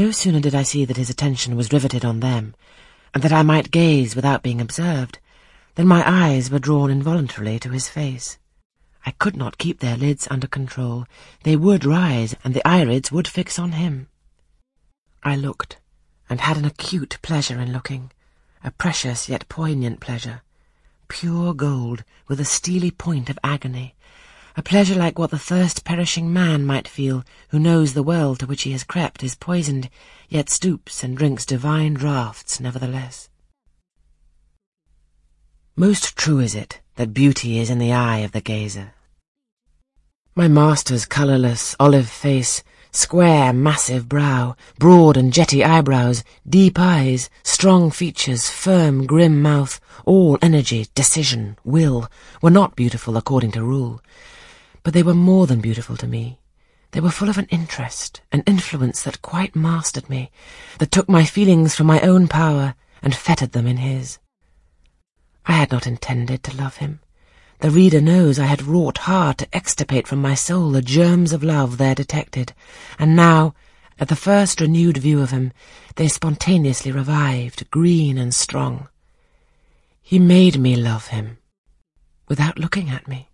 No sooner did I see that his attention was riveted on them, and that I might gaze without being observed, than my eyes were drawn involuntarily to his face. I could not keep their lids under control. They would rise, and the irids would fix on him. I looked, and had an acute pleasure in looking, a precious yet poignant pleasure, pure gold with a steely point of agony, a pleasure like what the thirst perishing man might feel who knows the well to which he has crept is poisoned, yet stoops and drinks divine draughts nevertheless. Most true is it that beauty is in the eye of the gazer. My master's colourless olive face, square massive brow, broad and jetty eyebrows, deep eyes, strong features, firm grim mouth, all energy, decision, will, were not beautiful according to rule, but they were more than beautiful to me. They were full of an interest, an influence that quite mastered me, that took my feelings from my own power and fettered them in his. I had not intended to love him. The reader knows I had wrought hard to extirpate from my soul the germs of love there detected, and now, at the first renewed view of him, they spontaneously revived, green and strong. He made me love him, without looking at me.